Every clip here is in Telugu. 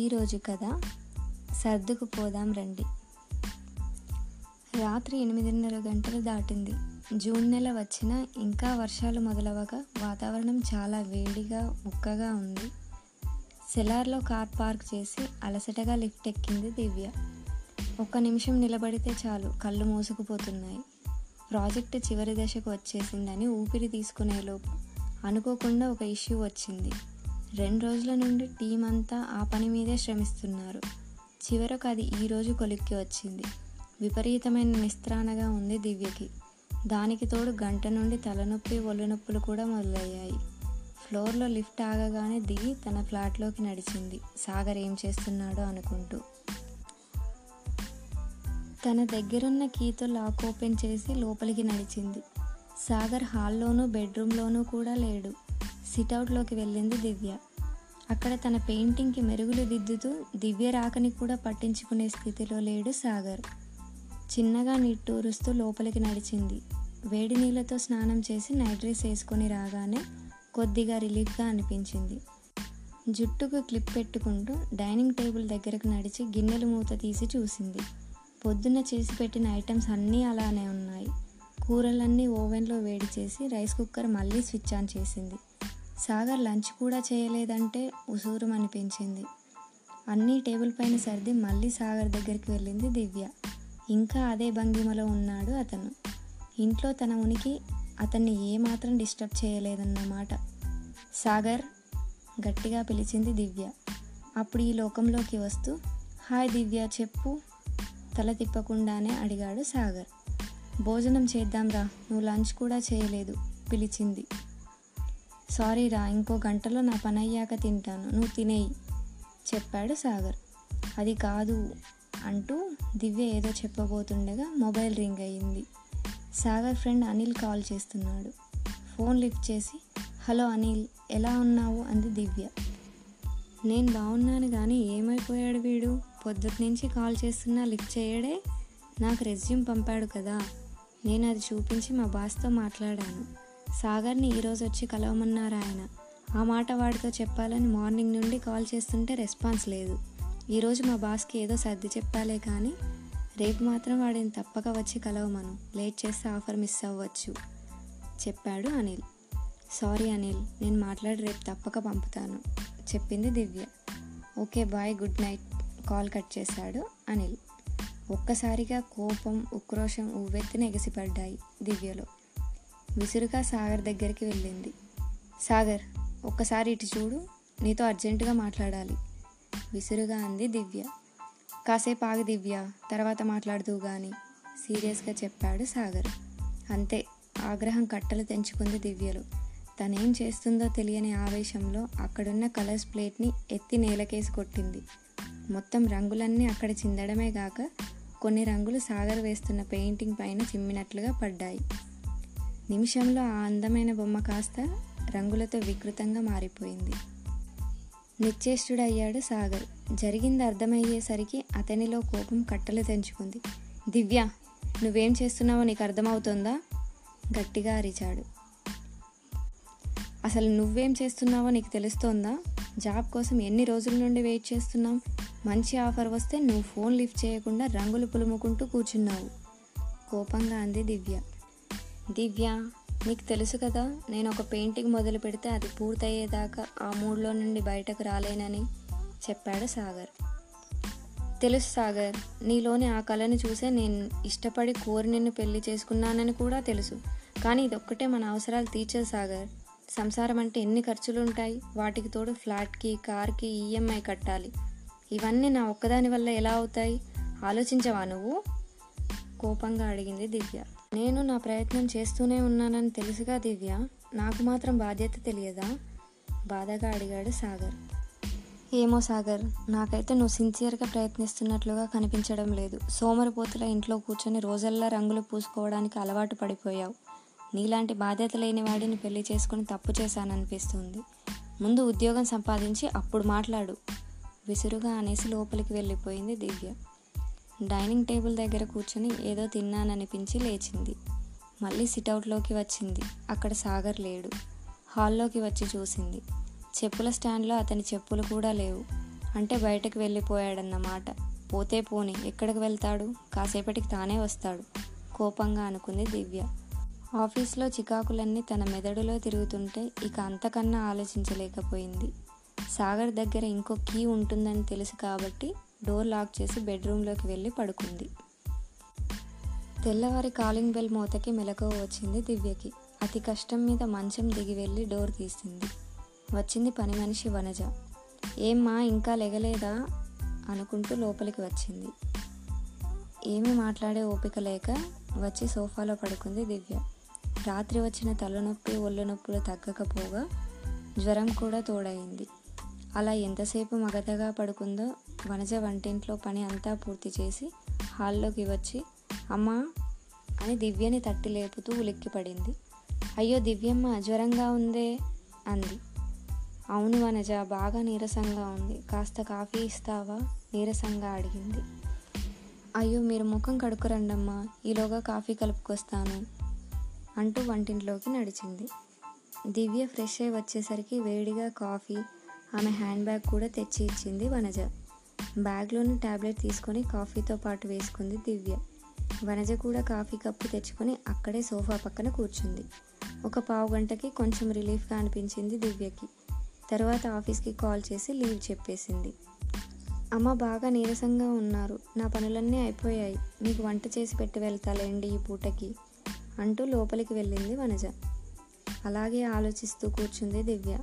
ఈరోజు కథ సర్దుకుపోదాం రండి. రాత్రి ఎనిమిదిన్నర గంటలు దాటింది. జూన్ నెల వచ్చినా ఇంకా వర్షాలు మొదలవగా వాతావరణం చాలా వేడిగా ఉక్కగా ఉంది. సెలార్లో కార్ పార్క్ చేసి అలసటగా లిఫ్ట్ ఎక్కింది దివ్య. ఒక్క నిమిషం నిలబడితే చాలు కళ్ళు మూసుకుపోతున్నాయి. ప్రాజెక్ట్ చివరి దశకు వచ్చేసిందని ఊపిరి తీసుకునేలోపు అనుకోకుండా ఒక ఇష్యూ వచ్చింది. రెండు రోజుల నుండి టీం అంతా ఆ పని మీదే శ్రమిస్తున్నారు. చివరకు అది ఈరోజు కొలిక్కి వచ్చింది. విపరీతమైన నిస్త్రాణగా ఉంది దివ్యకి. దానికి తోడు గంట నుండి తలనొప్పి ఒళ్ళు నొప్పులు కూడా మొదలయ్యాయి. ఫ్లోర్లో లిఫ్ట్ ఆగగానే దిగి తన ఫ్లాట్లోకి నడిచింది. సాగర్ ఏం చేస్తున్నాడో అనుకుంటూ. తన దగ్గరున్న కీతో లాక్ ఓపెన్ చేసి లోపలికి నడిచింది. సాగర్ హాల్లోనూ బెడ్రూమ్లోనూ కూడా లేడు. సిట్అవుట్లోకి వెళ్ళింది దివ్య. అక్కడ తన పెయింటింగ్కి మెరుగులు దిద్దుతూ దివ్య రాకని కూడా పట్టించుకునే స్థితిలో లేడు సాగర్. చిన్నగా నిట్టూరుస్తూ లోపలికి నడిచింది. వేడి నీళ్ళతో స్నానం చేసి నైట్ డ్రెస్ వేసుకొని రాగానే కొద్దిగా రిలీఫ్గా అనిపించింది. జుట్టుకు క్లిప్ పెట్టుకుంటూ డైనింగ్ టేబుల్ దగ్గరకు నడిచి గిన్నెలు మూత తీసి చూసింది. పొద్దున్న చేసి పెట్టిన ఐటమ్స్ అన్నీ అలానే ఉన్నాయి. కూరలన్నీ ఓవెన్లో వేడి చేసి రైస్ కుక్కర్ మళ్ళీ స్విచ్ ఆన్ చేసింది. సాగర్ లంచ్ కూడా చేయలేదంటే ఉసూరం అనిపించింది. అన్నీ టేబుల్ పైన సర్ది మళ్ళీ సాగర్ దగ్గరికి వెళ్ళింది దివ్య. ఇంకా అదే భంగిమలో ఉన్నాడు అతను. ఇంట్లో తన ఉనికి అతన్ని ఏమాత్రం డిస్టర్బ్ చేయలేదన్నమాట. సాగర్ గట్టిగా పిలిచింది దివ్య. అప్పుడు ఈ లోకంలోకి వస్తూ హాయ్ దివ్య చెప్పు తల తిప్పకుండానే అడిగాడు సాగర్. భోజనం చేద్దాంరా. నువ్వు లంచ్ కూడా చేయలేదు పిలిచింది. సారీరా ఇంకో గంటలో నా పని అయ్యాక తింటాను. నువ్వు తినేయి చెప్పాడు సాగర్. అది కాదు అంటూ దివ్య ఏదో చెప్పబోతుండగా మొబైల్ రింగ్ అయ్యింది. సాగర్ ఫ్రెండ్ అనిల్ కాల్ చేస్తున్నాడు. ఫోన్ లిఫ్ట్ చేసి హలో అనిల్ ఎలా ఉన్నావు? అంది దివ్య. నేను బాగున్నాను కానీ ఏమైపోయాడు వీడు? పొద్దుటి నుంచి కాల్ చేస్తున్నా లిఫ్ట్ చేయడే? నాకు రెజ్యూమ్ పంపాడు కదా. నేను అది చూపించి మా బాస్తో మాట్లాడాను. సాగర్ని ఈరోజు వచ్చి కలవమన్నారు ఆయన. ఆ మాట వాడితో చెప్పాలని మార్నింగ్ నుండి కాల్ చేస్తుంటే రెస్పాన్స్ లేదు. ఈరోజు మా బాస్కి ఏదో సర్ది చెప్పాలే కానీ రేపు మాత్రం వాడిని తప్పక వచ్చి కలవమను. లేట్ చేస్తే ఆఫర్ మిస్ అవ్వచ్చు. చెప్పాడు అనిల్. సారీ అనిల్ నేను మాట్లాడి రేపు తప్పక పంపుతాను. చెప్పింది Divya. Okay bye good night. Call cut చేశాడు అనిల్. ఒక్కసారిగా కోపం ఉక్రోషం ఉవ్వెత్తిన ఎగసిపడ్డాయి దివ్యలో. విసురుగా సాగర్ దగ్గరికి వెళ్ళింది. సాగర్ ఒక్కసారి ఇటు చూడు నీతో అర్జెంటుగా మాట్లాడాలి విసురుగా అంది దివ్య. కాసేపు ఆగి దివ్య తర్వాత మాట్లాడుతూ గాని సీరియస్గా చెప్పాడు సాగర్. అంతే ఆగ్రహం కట్టలు తెంచుకుంది దివ్యలు. తనేం చేస్తుందో తెలియని ఆవేశంలో అక్కడున్న కలర్స్ ప్లేట్ని ఎత్తి నేలకేసి కొట్టింది. మొత్తం రంగులన్నీ అక్కడ చిందడమే గాక కొన్ని రంగులు సాగర్ వేస్తున్న పెయింటింగ్ పైన చిమ్మినట్లుగా పడ్డాయి. నిమిషంలో ఆ అందమైన బొమ్మ కాస్త రంగులతో వికృతంగా మారిపోయింది. నిశ్చేష్టుడయ్యాడు సాగర్. జరిగింది అర్థమయ్యేసరికి అతనిలో కోపం కట్టలు తెంచుకుంది. దివ్య నువ్వేం చేస్తున్నావో నీకు అర్థమవుతోందా? గట్టిగా అరిచాడు. అసలు నువ్వేం చేస్తున్నావో నీకు తెలుస్తోందా? జాబ్ కోసం ఎన్ని రోజుల నుండి వెయిట్ చేస్తున్నాం? మంచి ఆఫర్ వస్తే నువ్వు ఫోన్ లిఫ్ట్ చేయకుండా రంగులు పులుముకుంటూ కూర్చున్నావు. కోపంగా అంది దివ్య. దివ్య నీకు తెలుసు కదా నేను ఒక పెయింటింగ్ మొదలు పెడితే అది పూర్తయ్యేదాకా ఆ మూడ్లో నుండి బయటకు రాలేనని చెప్పాడు సాగర్. తెలుసు సాగర్ నీలోని ఆ కళను చూసే నేను ఇష్టపడి కోరి నిన్ను పెళ్ళి చేసుకున్నానని కూడా తెలుసు. కానీ ఇదొక్కటే మన అవసరాలు తీర్చదు సాగర్. సంసారం అంటే ఎన్ని ఖర్చులు ఉంటాయి వాటికి తోడు ఫ్లాట్కి కార్కి ఈఎంఐ కట్టాలి. ఇవన్నీ నా ఒక్కదాని వల్ల ఎలా అవుతాయి? ఆలోచించవా నువ్వు? కోపంగా అడిగింది దివ్య. నేను నా ప్రయత్నం చేస్తూనే ఉన్నానని తెలుసుగా దివ్య? నాకు మాత్రం బాధ్యత తెలియదా? బాధగా అడిగాడు సాగర్. ఏమో సాగర్ నాకైతే నువ్వు సిన్సియర్గా ప్రయత్నిస్తున్నట్లుగా కనిపించడం లేదు. సోమరిపోతుల ఇంట్లో కూర్చొని రోజల్లా రంగులు పూసుకోవడానికి అలవాటు పడిపోయావు. నీలాంటి బాధ్యత లేని వాడిని పెళ్ళి చేసుకుని తప్పు చేశాననిపిస్తుంది. ముందు ఉద్యోగం సంపాదించి అప్పుడు మాట్లాడు. విసురుగా అనేసి లోపలికి వెళ్ళిపోయింది దివ్య. డైనింగ్ టేబుల్ దగ్గర కూర్చొని ఏదో తిన్నాననిపించి లేచింది. మళ్ళీ సిట్అవుట్లోకి వచ్చింది. అక్కడ సాగర్ లేడు. హాల్లోకి వచ్చి చూసింది. చెప్పుల స్టాండ్లో అతని చెప్పులు కూడా లేవు. అంటే బయటకు వెళ్ళిపోయాడన్నమాట. పోతే పోని ఎక్కడికి వెళ్తాడు? కాసేపటికి తానే వస్తాడు. కోపంగా అనుకుంది దివ్య. ఆఫీస్లో చికాకులన్నీ తన మెదడులో తిరుగుతుంటే ఇక అంతకన్నా ఆలోచించలేకపోయింది. సాగర్ దగ్గర ఇంకో కీ ఉంటుందని తెలుసు కాబట్టి డోర్ లాక్ చేసి బెడ్రూమ్లోకి వెళ్ళి పడుకుంది. తెల్లవారి కాలింగ్ బెల్ మూతకి మెలకువ వచ్చింది దివ్యకి. అతి కష్టం మీద మంచం దిగి వెళ్ళి డోర్ తీసింది. వచ్చింది పని మనిషి వనజ. ఏమ్మా ఇంకా లెగలేదా? అనుకుంటూ లోపలికి వచ్చింది. ఏమీ మాట్లాడే ఓపిక లేక వచ్చి సోఫాలో పడుకుంది దివ్య. రాత్రి వచ్చిన తలనొప్పి ఒళ్ళు నొప్పులు తగ్గకపోగా జ్వరం కూడా తోడైంది అలా ఎంతసేపు మగతగా పడుకుందో వనజ వంటింట్లో పని అంతా పూర్తి చేసి హాల్లోకి వచ్చి అమ్మా అని దివ్యని తట్టి లేపుతూ ఉలిక్కిపడింది. అయ్యో దివ్యమ్మ జ్వరంగా ఉందే అంది. అవును వనజ బాగా నీరసంగా ఉంది. కాస్త కాఫీ ఇస్తావా? నీరసంగా అడిగింది. అయ్యో మీరు ముఖం కడుక్కురండమ్మా. ఈలోగా కాఫీ కలుపుకొస్తాను అంటూ వంటింట్లోకి నడిచింది. దివ్య ఫ్రెష్ అయి వచ్చేసరికి వేడిగా కాఫీ ఆమె హ్యాండ్ బ్యాగ్ కూడా తెచ్చి ఇచ్చింది వనజ. బ్యాగ్లోని ట్యాబ్లెట్ తీసుకొని కాఫీతో పాటు వేసుకుంది దివ్య. వనజ కూడా కాఫీ కప్పు తెచ్చుకొని అక్కడే సోఫా పక్కన కూర్చుంది. ఒక పావు గంటకి కొంచెం రిలీఫ్గా అనిపించింది దివ్యకి. తర్వాత ఆఫీస్కి కాల్ చేసి లీవ్ చెప్పేసింది. అమ్మ బాగా నీరసంగా ఉన్నారు. నా పనులన్నీ అయిపోయాయి. మీకు వంట చేసి పెట్టి వెళ్తాలేండి ఈ పూటకి? అంటూ లోపలికి వెళ్ళింది వనజ. అలాగే ఆలోచిస్తూ కూర్చుంది దివ్య.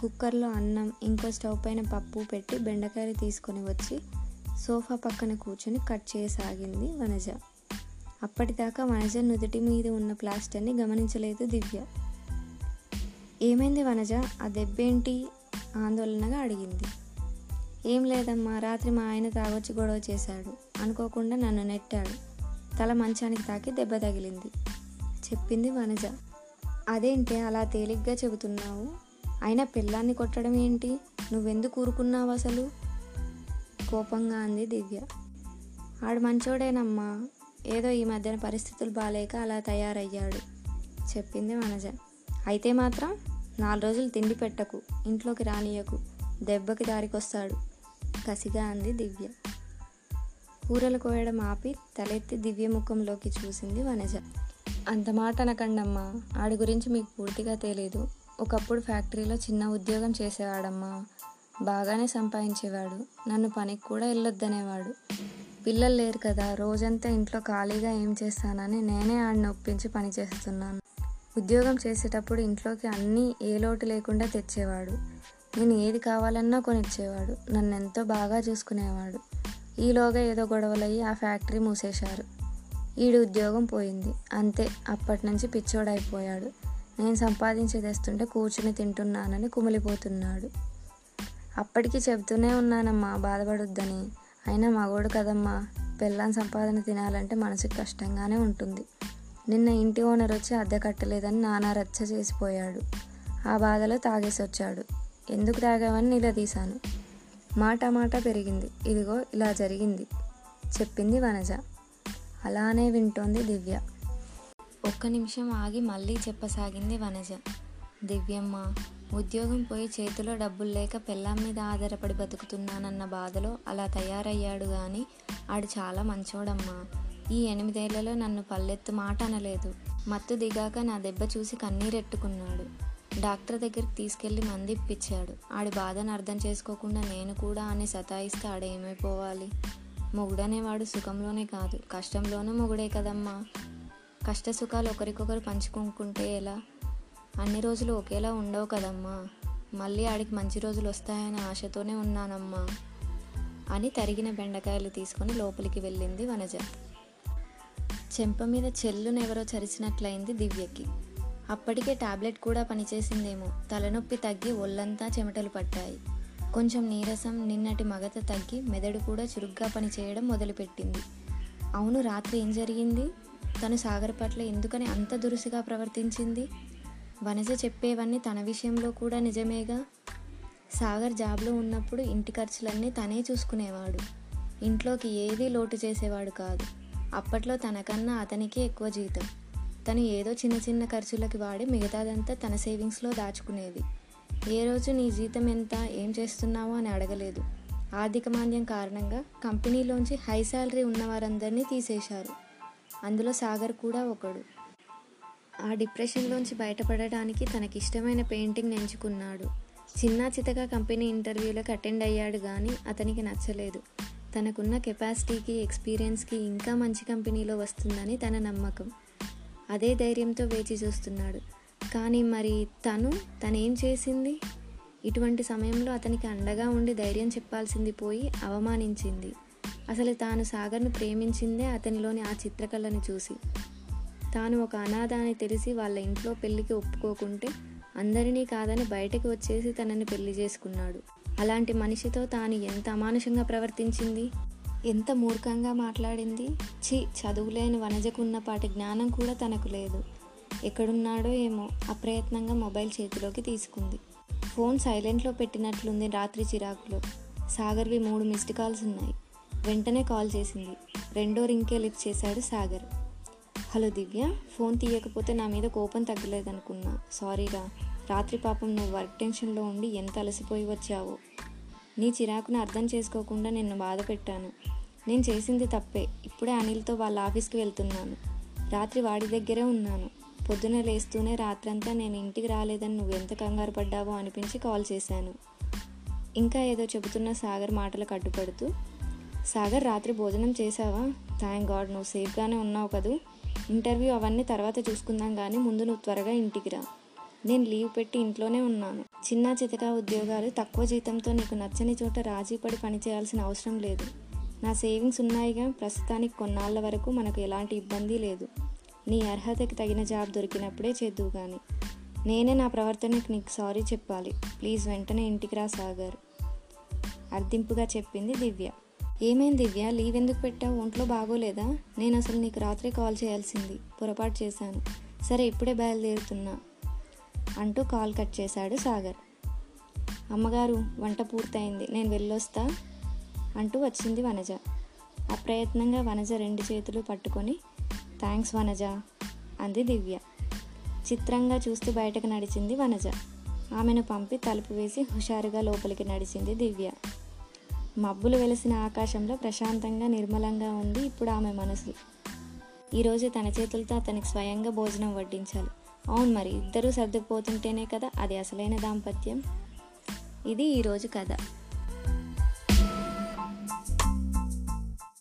కుక్కర్లో అన్నం ఇంకో స్టవ్ పైన పప్పు పెట్టి బెండకాయలు తీసుకొని వచ్చి సోఫా పక్కన కూర్చొని కట్ చేయసాగింది వనజ. అప్పటిదాకా వనజ నుదుటి మీద ఉన్న ప్లాస్టర్ని గమనించలేదు దివ్య. ఏమైంది వనజ? ఆ దెబ్బేంటి? ఆందోళనగా అడిగింది. ఏం లేదమ్మా రాత్రి మా ఆయన తాగొచ్చి గొడవ చేశాడు. అనుకోకుండా నన్ను నెట్టాడు. తల మంచానికి తాకి దెబ్బ తగిలింది. చెప్పింది వనజ. అదేంటి అలా తేలిగ్గా చెబుతున్నావు? అయినా పిల్లాన్ని కొట్టడం ఏంటి? నువ్వెందుకు ఊరుకున్నావు అసలు? కోపంగా అంది దివ్య. ఆడు మంచోడేనమ్మా. ఏదో ఈ మధ్యన పరిస్థితులు బాగాలేక అలా తయారయ్యాడు చెప్పింది వనజ. అయితే మాత్రం నాలుగు రోజులు తిండి పెట్టకు ఇంట్లోకి రానియకు దెబ్బకి దారికొస్తాడు కసిగా అంది దివ్య. కూరలు కోయడం ఆపి తలెత్తి దివ్య ముఖంలోకి చూసింది వనజ. అంత మాట అనకండమ్మా ఆడి గురించి మీకు పూర్తిగా తెలియదు ఒకప్పుడు ఫ్యాక్టరీలో చిన్న ఉద్యోగం చేసేవాడమ్మా. బాగానే సంపాదించేవాడు. నన్ను పనికి కూడా వెళ్ళొద్దనేవాడు. పిల్లలు లేరు కదా రోజంతా ఇంట్లో ఖాళీగా ఏం చేస్తానని నేనే ఆడిని ఒప్పించి పని చేస్తున్నాను. ఉద్యోగం చేసేటప్పుడు ఇంట్లోకి అన్నీ ఏ లోటు లేకుండా తెచ్చేవాడు. నేను ఏది కావాలన్నా కొనిచ్చేవాడు. నన్ను ఎంతో బాగా చూసుకునేవాడు. ఈలోగా ఏదో గొడవలయ్యి ఆ ఫ్యాక్టరీ మూసేశారు. ఈడు ఉద్యోగం పోయింది. అంతే అప్పటి నుంచి పిచ్చోడైపోయాడు. నేను సంపాదించి తెస్తుంటే కూర్చుని తింటున్నానని కుమిలిపోతున్నాడు. అప్పటికి చెబుతూనే ఉన్నానమ్మా బాధపడొద్దని. అయినా మగోడు కదమ్మా పెళ్ళాం సంపాదన తినాలంటే మనసుకి కష్టంగానే ఉంటుంది. నిన్న ఇంటి ఓనర్ వచ్చి అద్దె కట్టలేదని నానా రచ్చ చేసిపోయాడు. ఆ బాధలో తాగేసి వచ్చాడు ఎందుకు తాగావని నిలదీశాను. మాట మాట పెరిగింది. ఇదిగో ఇలా జరిగింది. చెప్పింది వనజ. అలానే వింటోంది దివ్య. ఒక్క నిమిషం ఆగి మళ్ళీ చెప్పసాగింది వనజ. దివ్యమ్మ ఉద్యోగం పోయి చేతిలో డబ్బులు లేక పెళ్ళాం మీద ఆధారపడి బతుకుతున్నానన్న బాధలో అలా తయారయ్యాడు కానీ ఆడు చాలా మంచోడమ్మా. ఈ ఎనిమిదేళ్ళలో నన్ను పల్లెత్తు మాట అనలేదు. మత్తు దిగాక నా దెబ్బ చూసి కన్నీరెట్టుకున్నాడు. డాక్టర్ దగ్గరికి తీసుకెళ్ళి మంది ఇప్పించాడు ఆడి బాధను అర్థం చేసుకోకుండా నేను కూడా అని సతాయిస్తే ఆడేమైపోవాలి? మొగుడనేవాడు సుఖంలోనే కాదు. కష్టంలోనూ మొగుడే కదమ్మా. కష్ట సుఖాలు ఒకరికొకరు పంచుకుంటుంటే ఎలా? అన్ని రోజులు ఒకేలా ఉండవు కదమ్మా. మళ్ళీ ఆడికి మంచి రోజులు వస్తాయనే ఆశతోనే ఉన్నానమ్మా. అని తరిగిన బెండకాయలు తీసుకొని లోపలికి వెళ్ళింది వనజ. చెంప మీద చెల్లునెవరో చరిచినట్లయింది దివ్యకి. అప్పటికే టాబ్లెట్ కూడా పనిచేసిందేమో. తలనొప్పి తగ్గి ఒళ్ళంతా చెమటలు పట్టాయి. కొంచెం నీరసం నిన్నటి మగత తగ్గి మెదడు కూడా చురుగ్గా పనిచేయడం మొదలుపెట్టింది. అవును రాత్రి ఏం జరిగింది? తను సాగర్ పట్ల ఎందుకని అంత దురుసుగా ప్రవర్తించింది? వనజ చెప్పేవన్నీ తన విషయంలో కూడా నిజమేగా? సాగర్ జాబ్లో ఉన్నప్పుడు ఇంటి ఖర్చులన్నీ తనే చూసుకునేవాడు. ఇంట్లోకి ఏదీ లోటు చేసేవాడు కాదు. అప్పట్లో తనకన్నా అతనికే ఎక్కువ జీతం. తను ఏదో చిన్న చిన్న ఖర్చులకి వాడి మిగతాదంతా తన సేవింగ్స్లో దాచుకునేది. ఏ రోజు నీ జీతం ఎంత ఏం చేస్తున్నావు అని అడగలేదు. ఆర్థిక మాంద్యం కారణంగా కంపెనీలోంచి హై శాలరీ ఉన్నవారందరినీ తీసేశారు. అందులో సాగర్ కూడా ఒకడు. ఆ డిప్రెషన్లోంచి బయటపడడానికి తనకిష్టమైన పెయింటింగ్ ఎంచుకున్నాడు చిన్న చితగా కంపెనీ ఇంటర్వ్యూలకు అటెండ్ అయ్యాడు కానీ అతనికి నచ్చలేదు. తనకున్న కెపాసిటీకి ఎక్స్పీరియన్స్కి ఇంకా మంచి కంపెనీలో వస్తుందని తన నమ్మకం. అదే ధైర్యంతో వేచి చూస్తున్నాడు. కానీ మరి తను తనేం చేసింది? ఇటువంటి సమయంలో అతనికి అండగా ఉండి ధైర్యం చెప్పాల్సింది పోయి అవమానించింది. అసలు తాను సాగర్ను ప్రేమించిందే అతనిలోని ఆ చిత్రకళను చూసి. తాను ఒక అనాథ అని తెలిసి వాళ్ళ ఇంట్లో పెళ్ళికి ఒప్పుకోకుంటే అందరినీ కాదని బయటకు వచ్చేసి తనని పెళ్ళి చేసుకున్నాడు. అలాంటి మనిషితో తాను ఎంత అమానుషంగా ప్రవర్తించింది? ఎంత మూర్ఖంగా మాట్లాడింది? ఛీ చదువులేని వనజకున్నపాటి జ్ఞానం కూడా తనకు లేదు. ఎక్కడున్నాడో ఏమో అప్రయత్నంగా మొబైల్ చేతిలోకి తీసుకుంది. ఫోన్ సైలెంట్లో పెట్టినట్లుంది రాత్రి చిరాకులో. సాగర్వి మూడు మిస్డ్ కాల్స్ ఉన్నాయి. వెంటనే కాల్ చేసింది. రెండో రింకే లిఫ్ట్ చేశాడు సాగర్. హలో దివ్య ఫోన్ తీయకపోతే నా మీద కోపం తగ్గలేదనుకున్నా. సారీరా రాత్రి పాపం నువ్వు వర్క్ టెన్షన్లో ఉండి ఎంత అలసిపోయి వచ్చావో. నీ చిరాకును అర్థం చేసుకోకుండా నిన్ను బాధ పెట్టాను నేను చేసింది తప్పే. ఇప్పుడే అనిల్తో వాళ్ళ ఆఫీస్కి వెళ్తున్నాను. రాత్రి వాడి దగ్గరే ఉన్నాను. పొద్దున లేస్తూనే రాత్రంతా నేను ఇంటికి రాలేదని నువ్వు ఎంత కంగారు పడ్డావో అనిపించి కాల్ చేశాను. ఇంకా ఏదో చెబుతున్న సాగర్ మాటలకు అడ్డుపడుతూ సాగర్ రాత్రి భోజనం చేశావా? థ్యాంక్ గాడ్ నువ్వు సేఫ్గానే ఉన్నావు కదూ. ఇంటర్వ్యూ అవన్నీ తర్వాత చూసుకుందాం కానీ ముందు నువ్వు త్వరగా ఇంటికి రా. నేను లీవ్ పెట్టి ఇంట్లోనే ఉన్నాను. చిన్న చితకా ఉద్యోగాలు తక్కువ జీతంతో నీకు నచ్చని చోట రాజీ పడి పనిచేయాల్సిన అవసరం లేదు. నా సేవింగ్స్ ఉన్నాయిగా ప్రస్తుతానికి కొన్నాళ్ళ వరకు మనకు ఎలాంటి ఇబ్బంది లేదు. నీ అర్హతకి తగిన జాబ్ దొరికినప్పుడే చేద్దువు కానీ నేనే నా ప్రవర్తనకి నీకు సారీ చెప్పాలి. ప్లీజ్ వెంటనే ఇంటికి రా సాగర్. అర్థింపుగా చెప్పింది దివ్య. ఏమైంది దివ్య? లీవ్ ఎందుకు పెట్టావు? ఒంట్లో బాగోలేదా? నేను అసలు నీకు రాత్రి కాల్ చేయాల్సింది. పొరపాటు చేశాను. సరే ఇప్పుడే బయలుదేరుతున్నా అంటూ కాల్ కట్ చేశాడు సాగర్. అమ్మగారు వంట పూర్తయింది. నేను వెళ్ళొస్తా అంటూ వచ్చింది వనజ. అప్రయత్నంగా వనజ రెండు చేతులు పట్టుకొని థ్యాంక్స్ వనజ అంది దివ్య. చిత్రంగా చూస్తూ బయటకు నడిచింది వనజ. ఆమెను పంపి తలుపు వేసి హుషారుగా లోపలికి నడిచింది దివ్య. మబ్బులు వెలిసిన ఆకాశంలో ప్రశాంతంగా నిర్మలంగా ఉంది ఇప్పుడు ఆమె మనసు. ఈరోజు తన చేతులతో అతనికి స్వయంగా భోజనం వడ్డించాలి. అవును మరి ఇద్దరూ సర్దుకుపోతుంటేనే కదా అది అసలైన దాంపత్యం? ఇది ఈరోజు కథ.